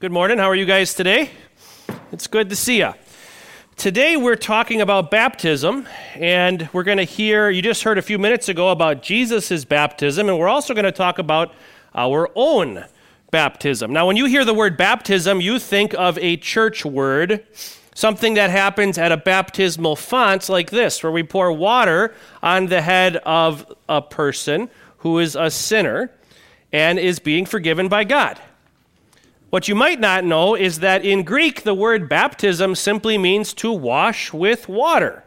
Good morning. How are you guys today? It's good to see you. Today we're talking about baptism, and we're going to hear, you just heard a few minutes ago about Jesus' baptism, and we're also going to talk about our own baptism. Now, when you hear the word baptism, you think of a church word, something that happens at a baptismal font like this, where we pour water on the head of a person who is a sinner and is being forgiven by God. What you might not know is that in Greek, the word baptism simply means to wash with water.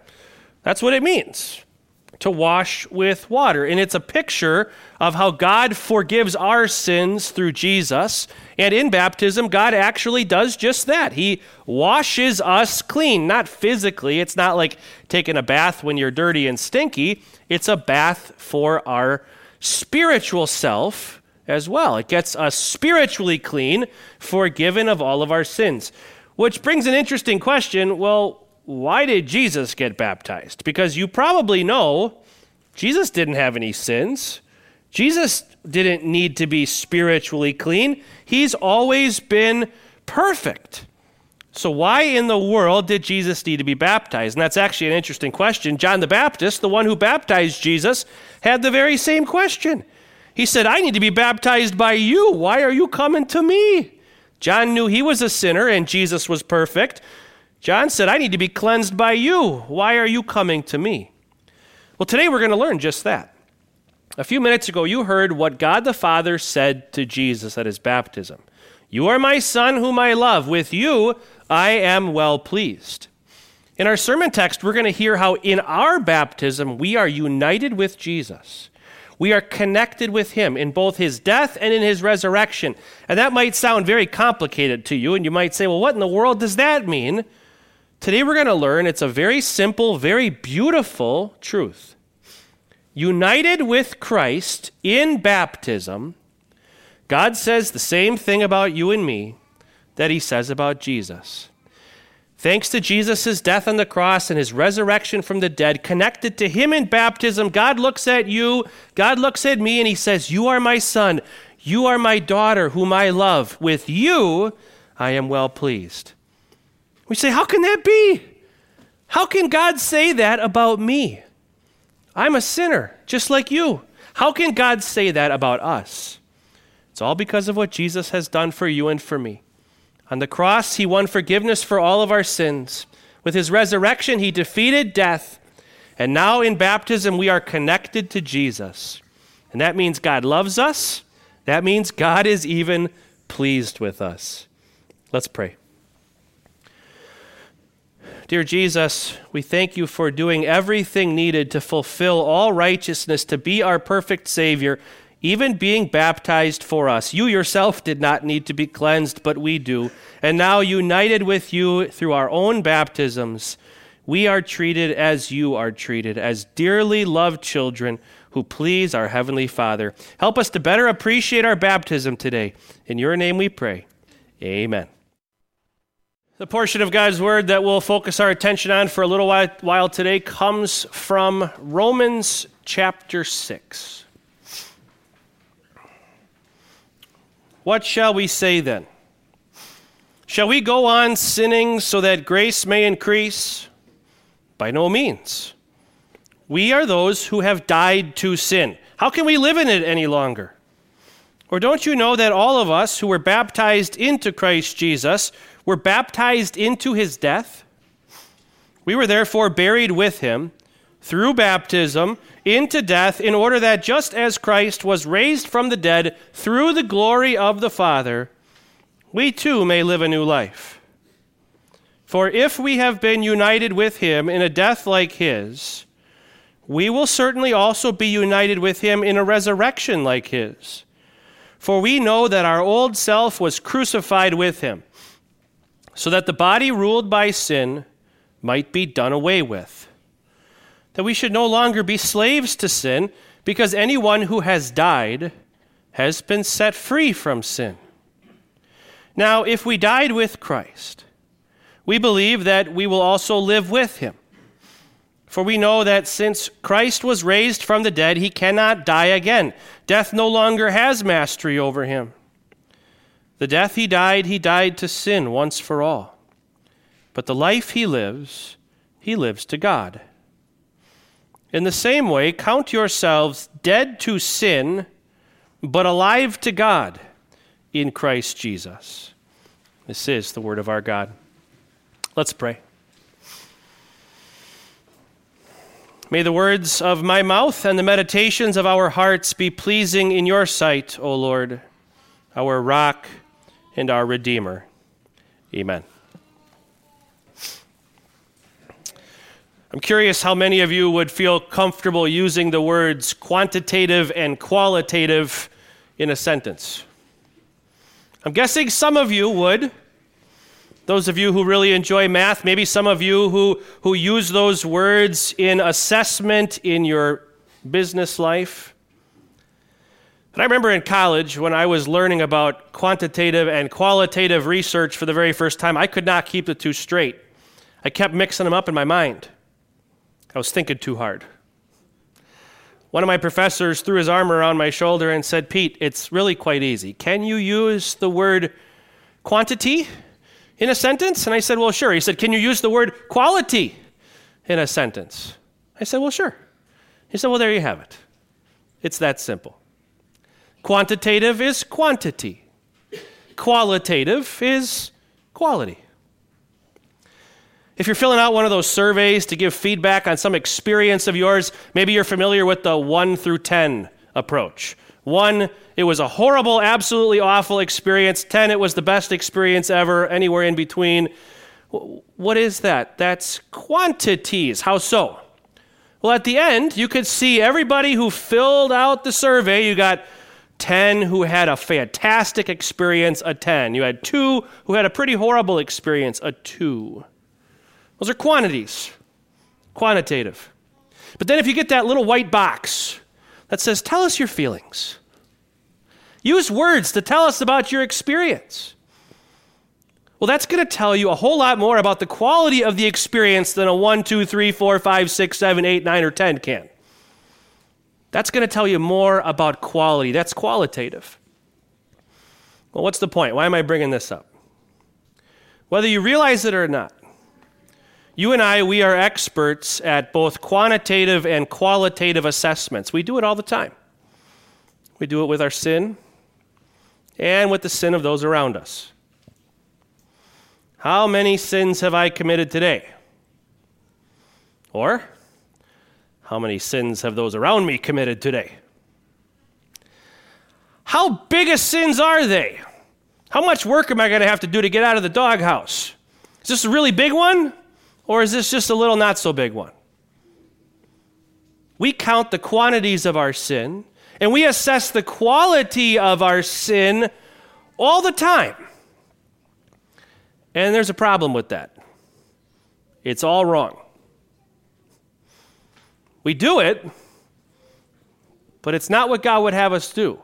That's what it means to wash with water. And it's a picture of how God forgives our sins through Jesus. And in baptism, God actually does just that. He washes us clean, not physically. It's not like taking a bath when you're dirty and stinky, it's a bath for our spiritual self as well. It gets us spiritually clean, forgiven of all of our sins. Which brings an interesting question. Well, why did Jesus get baptized? Because you probably know Jesus didn't have any sins. Jesus didn't need to be spiritually clean. He's always been perfect. So, why in the world did Jesus need to be baptized? And that's actually an interesting question. John the Baptist, the one who baptized Jesus, had the very same question. He said, I need to be baptized by you. Why are you coming to me? John knew he was a sinner and Jesus was perfect. John said, I need to be cleansed by you. Why are you coming to me? Well, today we're going to learn just that. A few minutes ago, you heard what God the Father said to Jesus at his baptism You are my Son, whom I love. With you I am well pleased. In our sermon text, we're going to hear how in our baptism we are united with Jesus. We are connected with him in both his death and in his resurrection. And that might sound very complicated to you, and you might say, well, what in the world does that mean? Today we're going to learn it's a very simple, very beautiful truth. United with Christ in baptism, God says the same thing about you and me that he says about Jesus. Thanks to Jesus' death on the cross and his resurrection from the dead, connected to him in baptism, God looks at you, God looks at me, and he says, You are my son, you are my daughter, whom I love. With you, I am well pleased. We say, How can that be? How can God say that about me? I'm a sinner, just like you. How can God say that about us? It's all because of what Jesus has done for you and for me. On the cross, he won forgiveness for all of our sins. With his resurrection, he defeated death. And now in baptism, we are connected to Jesus. And that means God loves us. That means God is even pleased with us. Let's pray. Dear Jesus, we thank you for doing everything needed to fulfill all righteousness, to be our perfect Savior, even being baptized for us. You yourself did not need to be cleansed, but we do. And now, united with you through our own baptisms, we are treated as you are treated, as dearly loved children who please our Heavenly Father. Help us to better appreciate our baptism today. In your name we pray. Amen. The portion of God's Word that we'll focus our attention on for a little while today comes from Romans chapter 6. What shall we say then? Shall we go on sinning so that grace may increase? By no means. We are those who have died to sin. How can we live in it any longer? Or don't you know that all of us who were baptized into Christ Jesus were baptized into his death? We were therefore buried with him through baptism into death, in order that just as Christ was raised from the dead through the glory of the Father, we too may live a new life. For if we have been united with him in a death like his, we will certainly also be united with him in a resurrection like his. For we know that our old self was crucified with him, so that the body ruled by sin might be done away with that we should no longer be slaves to sin because anyone who has died has been set free from sin. Now, if we died with Christ, we believe that we will also live with him. For we know that since Christ was raised from the dead, he cannot die again. Death no longer has mastery over him. The death he died, he died to sin once for all. But the life he lives, he lives to God. In the same way, count yourselves dead to sin, but alive to God in Christ Jesus. This is the word of our God. Let's pray. May the words of my mouth and the meditations of our hearts be pleasing in your sight, O Lord, our rock and our Redeemer. Amen. I'm curious how many of you would feel comfortable using the words quantitative and qualitative in a sentence. I'm guessing some of you would. Those of you who really enjoy math, maybe some of you who, who use those words in assessment in your business life. But I remember in college when I was learning about quantitative and qualitative research for the very first time, I could not keep the two straight. I kept mixing them up in my mind. I was thinking too hard. One of my professors threw his arm around my shoulder and said, Pete, it's really quite easy. Can you use the word quantity in a sentence? And I said, Well, sure. He said, Can you use the word quality in a sentence? I said, Well, sure. He said, Well, there you have it. It's that simple. Quantitative is quantity, qualitative is quality. If you're filling out one of those surveys to give feedback on some experience of yours, maybe you're familiar with the 1 through 10 approach. One, it was a horrible, absolutely awful experience. 10, it was the best experience ever, anywhere in between. What is that? That's quantities. How so? Well, at the end, you could see everybody who filled out the survey. You got 10 who had a fantastic experience, a 10. You had 2 who had a pretty horrible experience, a 2. Those are quantities, quantitative. But then if you get that little white box that says, Tell us your feelings, use words to tell us about your experience. Well, that's going to tell you a whole lot more about the quality of the experience than a 1, 2, 3, 4, 5, 6, 7, 8, 9, or 10 can. That's going to tell you more about quality. That's qualitative. Well, what's the point? Why am I bringing this up? Whether you realize it or not, you and I, we are experts at both quantitative and qualitative assessments. We do it all the time. We do it with our sin and with the sin of those around us. How many sins have I committed today? Or, how many sins have those around me committed today? How big a sins are they? How much work am I going to have to do to get out of the doghouse? Is this a really big one? Or is this just a little not so big one? We count the quantities of our sin and we assess the quality of our sin all the time. And there's a problem with that. It's all wrong. We do it, but it's not what God would have us do.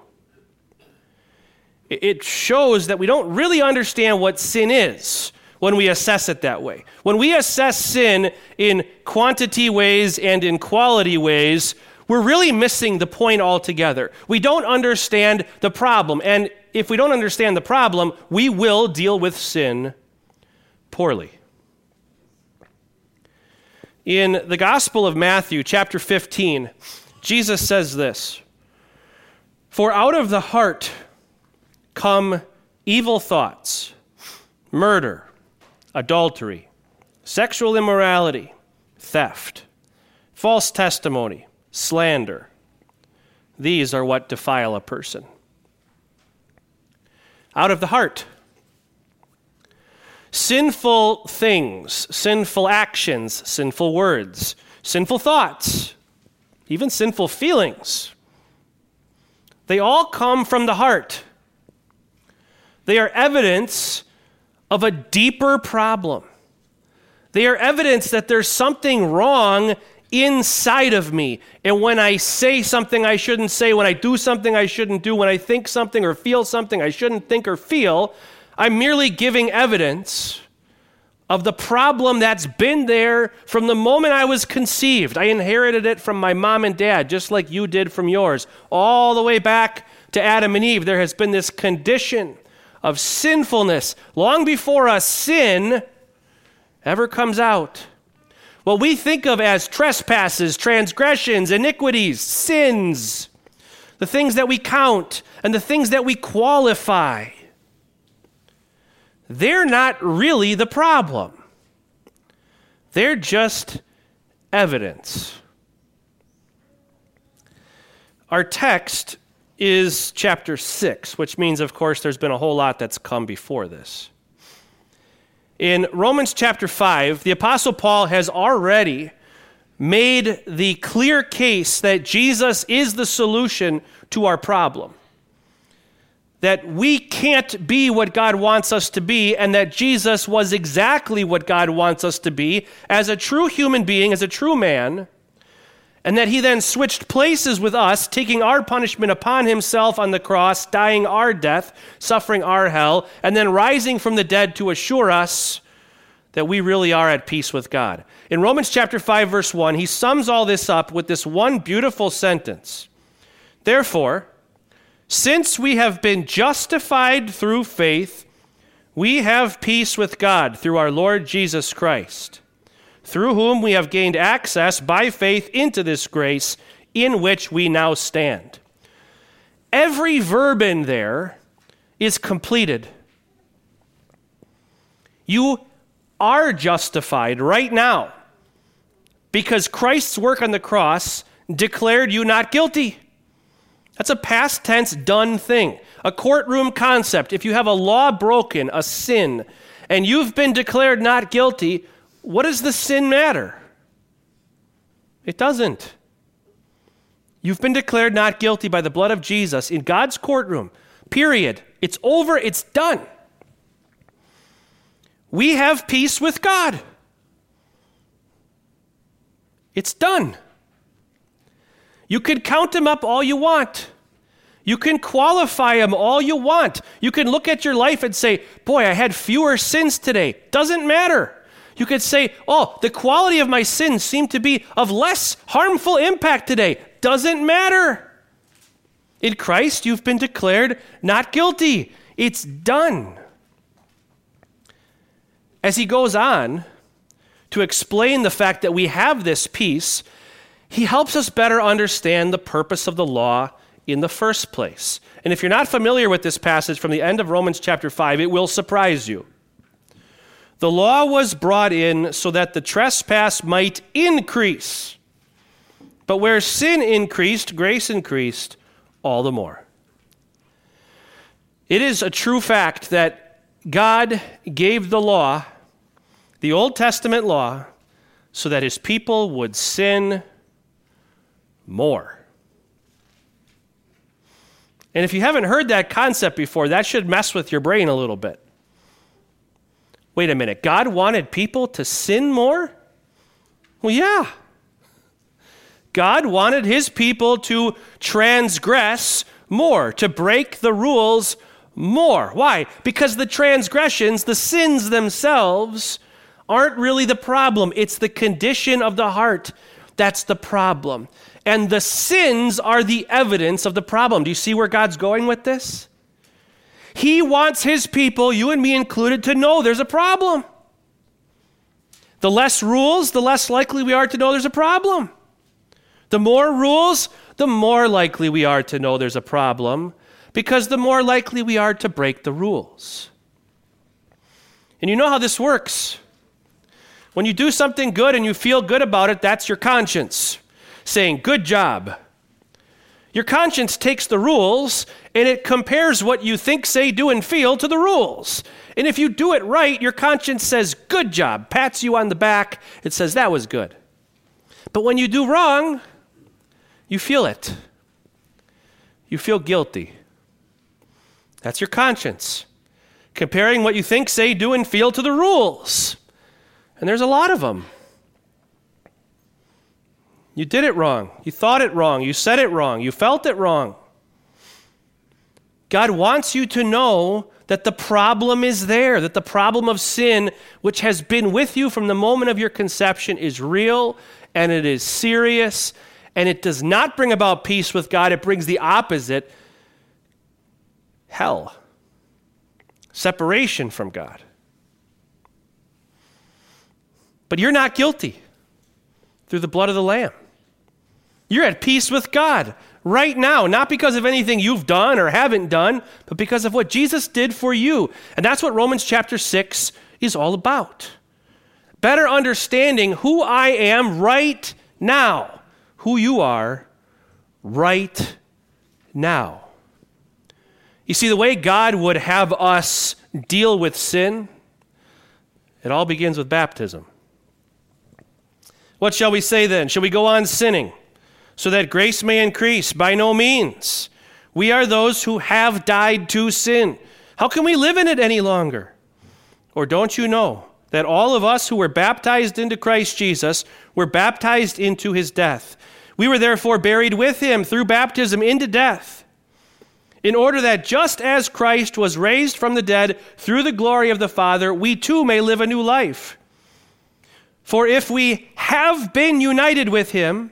It shows that we don't really understand what sin is when we assess it that way. When we assess sin in quantity ways and in quality ways, we're really missing the point altogether. We don't understand the problem. And if we don't understand the problem, we will deal with sin poorly. In the Gospel of Matthew, chapter 15, Jesus says this For out of the heart come evil thoughts, murder adultery, sexual immorality, theft, false testimony, slander. These are what defile a person. Out of the heart. Sinful things, sinful actions, sinful words, sinful thoughts, even sinful feelings. They all come from the heart. They are evidence of a deeper problem. They are evidence that there's something wrong inside of me. And when I say something I shouldn't say, when I do something I shouldn't do, when I think something or feel something I shouldn't think or feel, I'm merely giving evidence of the problem that's been there from the moment I was conceived. I inherited it from my mom and dad, just like you did from yours. All the way back to Adam and Eve, there has been this condition of sinfulness, long before a sin ever comes out. What we think of as trespasses, transgressions, iniquities, sins, the things that we count, and the things that we qualify, they're not really the problem. They're just evidence. Our text is chapter 6, which means, of course, there's been a whole lot that's come before this. In Romans chapter 5, the Apostle Paul has already made the clear case that Jesus is the solution to our problem. That we can't be what God wants us to be, and that Jesus was exactly what God wants us to be as a true human being, as a true man and that he then switched places with us, taking our punishment upon himself on the cross, dying our death, suffering our hell, and then rising from the dead to assure us that we really are at peace with God. In Romans chapter 5 verse 1, he sums all this up with this one beautiful sentence. Therefore, since we have been justified through faith, we have peace with God through our Lord Jesus Christ through whom we have gained access by faith into this grace in which we now stand. Every verb in there is completed. You are justified right now because Christ's work on the cross declared you not guilty. That's a past tense done thing, a courtroom concept. If you have a law broken, a sin, and you've been declared not guilty, what does the sin matter? It doesn't. You've been declared not guilty by the blood of Jesus in God's courtroom. Period. It's over, it's done. We have peace with God. It's done. You can count them up all you want. You can qualify them all you want. You can look at your life and say, Boy, I had fewer sins today. Doesn't matter. You could say, oh, the quality of my sins seem to be of less harmful impact today. Doesn't matter. In Christ, you've been declared not guilty. It's done. As he goes on to explain the fact that we have this peace, he helps us better understand the purpose of the law in the first place. And if you're not familiar with this passage from the end of Romans chapter 5, it will surprise you. The law was brought in so that the trespass might increase. But where sin increased, grace increased all the more. It is a true fact that God gave the law, the Old Testament law, so that his people would sin more. And if you haven't heard that concept before, that should mess with your brain a little bit wait a minute, God wanted people to sin more? Well, yeah. God wanted his people to transgress more, to break the rules more. Why? Because the transgressions, the sins themselves, aren't really the problem. It's the condition of the heart that's the problem. And the sins are the evidence of the problem. Do you see where God's going with this? He wants his people, you and me included, to know there's a problem. The less rules, the less likely we are to know there's a problem. The more rules, the more likely we are to know there's a problem, because the more likely we are to break the rules. And you know how this works. When you do something good and you feel good about it, that's your conscience saying, Good job. Your conscience takes the rules and it compares what you think, say, do, and feel to the rules. And if you do it right, your conscience says, Good job, pats you on the back, it says, That was good. But when you do wrong, you feel it. You feel guilty. That's your conscience. Comparing what you think, say, do, and feel to the rules. And there's a lot of them. You did it wrong. You thought it wrong. You said it wrong. You felt it wrong. God wants you to know that the problem is there, that the problem of sin, which has been with you from the moment of your conception, is real and it is serious and it does not bring about peace with God. It brings the opposite hell. separation from God. But you're not guilty through the blood of the Lamb. You're at peace with God right now, not because of anything you've done or haven't done, but because of what Jesus did for you. And that's what Romans chapter 6 is all about. Better understanding who I am right now, who you are right now. You see, the way God would have us deal with sin, it all begins with baptism. What shall we say then? Shall we go on sinning so that grace may increase? By no means. We are those who have died to sin. How can we live in it any longer? Or don't you know that all of us who were baptized into Christ Jesus were baptized into his death? We were therefore buried with him through baptism into death, in order that just as Christ was raised from the dead through the glory of the Father, we too may live a new life. For if we have been united with him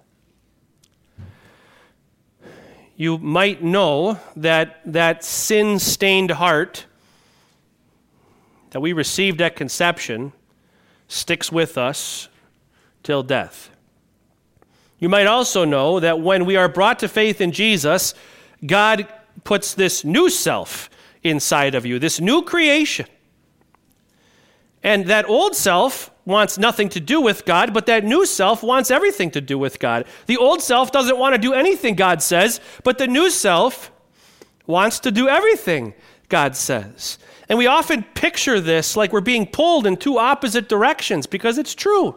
you might know that that sin stained heart that we received at conception sticks with us till death. You might also know that when we are brought to faith in Jesus, God puts this new self inside of you, this new creation. And that old self wants nothing to do with God, but that new self wants everything to do with God. The old self doesn't want to do anything God says, but the new self wants to do everything God says. And we often picture this like we're being pulled in two opposite directions because it's true.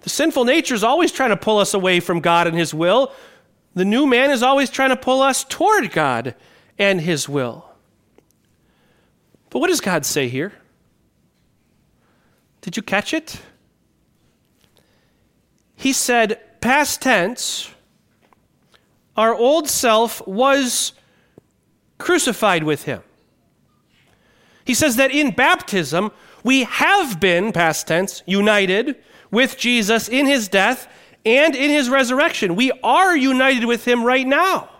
The sinful nature is always trying to pull us away from God and His will. The new man is always trying to pull us toward God and His will. But what does God say here? Did you catch it? He said, past tense, our old self was crucified with him. He says that in baptism, we have been, past tense, united with Jesus in his death and in his resurrection. We are united with him right now.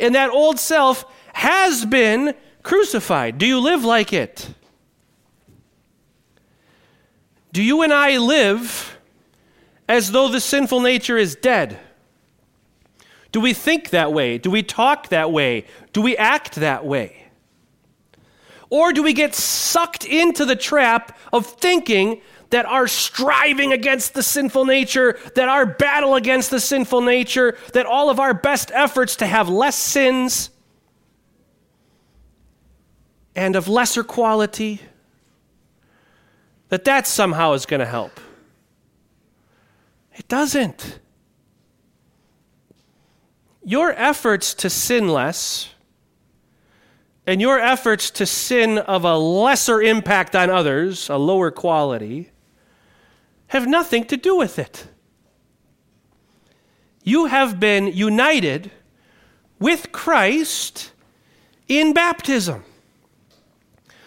And that old self has been crucified. Do you live like it? Do you and I live as though the sinful nature is dead? Do we think that way? Do we talk that way? Do we act that way? Or do we get sucked into the trap of thinking that our striving against the sinful nature, that our battle against the sinful nature, that all of our best efforts to have less sins and of lesser quality, that that somehow is going to help. It doesn't. Your efforts to sin less and your efforts to sin of a lesser impact on others, a lower quality, have nothing to do with it. You have been united with Christ in baptism,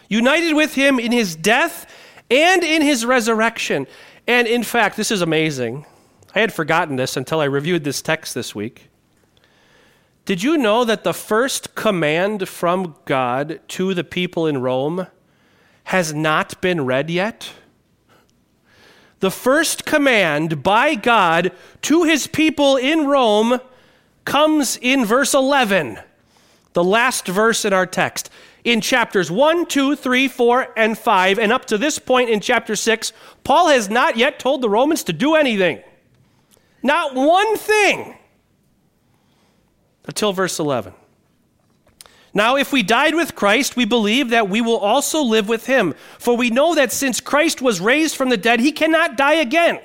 united with him in his death and in his resurrection. And in fact, this is amazing. I had forgotten this until I reviewed this text this week. Did you know that the first command from God to the people in Rome has not been read yet? The first command by God to his people in Rome comes in verse 11, the last verse in our text in chapters 1, 2, 3, 4, and 5, and up to this point in chapter 6, Paul has not yet told the Romans to do anything. Not one thing. Until verse 11. Now, if we died with Christ, we believe that we will also live with him. For we know that since Christ was raised from the dead, he cannot die again.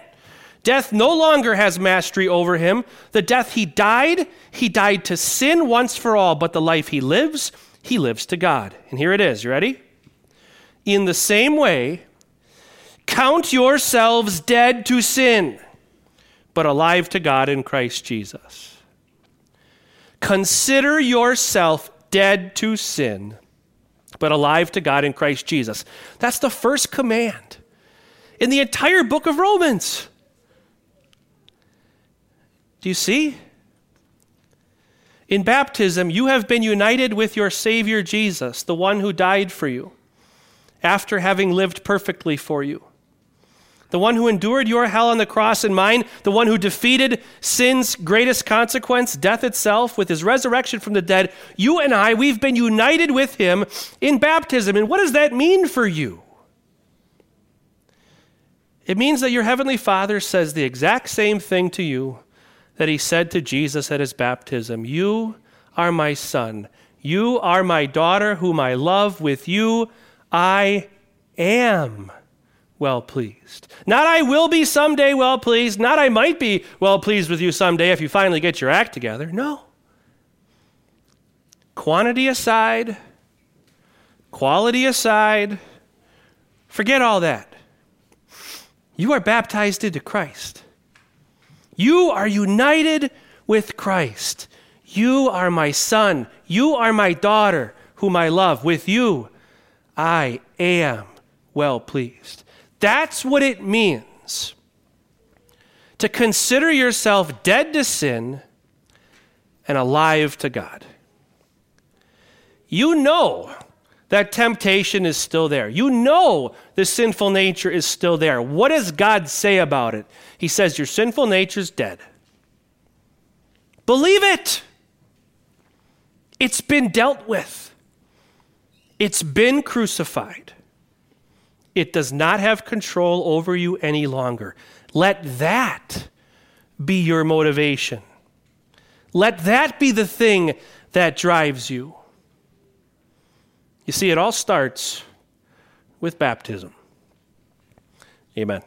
Death no longer has mastery over him. The death he died, he died to sin once for all, but the life he lives, he lives to God. And here it is. You ready? In the same way, Count yourselves dead to sin, but alive to God in Christ Jesus. Consider yourself dead to sin, but alive to God in Christ Jesus. That's the first command in the entire book of Romans. Do you see? In baptism, you have been united with your Savior Jesus, the one who died for you, after having lived perfectly for you. The one who endured your hell on the cross and mine, the one who defeated sin's greatest consequence, death itself, with his resurrection from the dead. You and I, we've been united with him in baptism. And what does that mean for you? It means that your heavenly Father says the exact same thing to you that he said to Jesus at his baptism You are my son. You are my daughter, whom I love. With you I am well pleased. Not I will be someday well pleased. Not I might be well pleased with you someday if you finally get your act together. No. Quantity aside, quality aside, forget all that. You are baptized into Christ. You are united with Christ. You are my son. You are my daughter, whom I love. With you, I am well pleased. That's what it means to consider yourself dead to sin and alive to God. You know that temptation is still there. You know the sinful nature is still there. What does God say about it? He says, Your sinful nature is dead. Believe it. It's been dealt with, it's been crucified. It does not have control over you any longer. Let that be your motivation. Let that be the thing that drives you. You see, it all starts with baptism. Amen.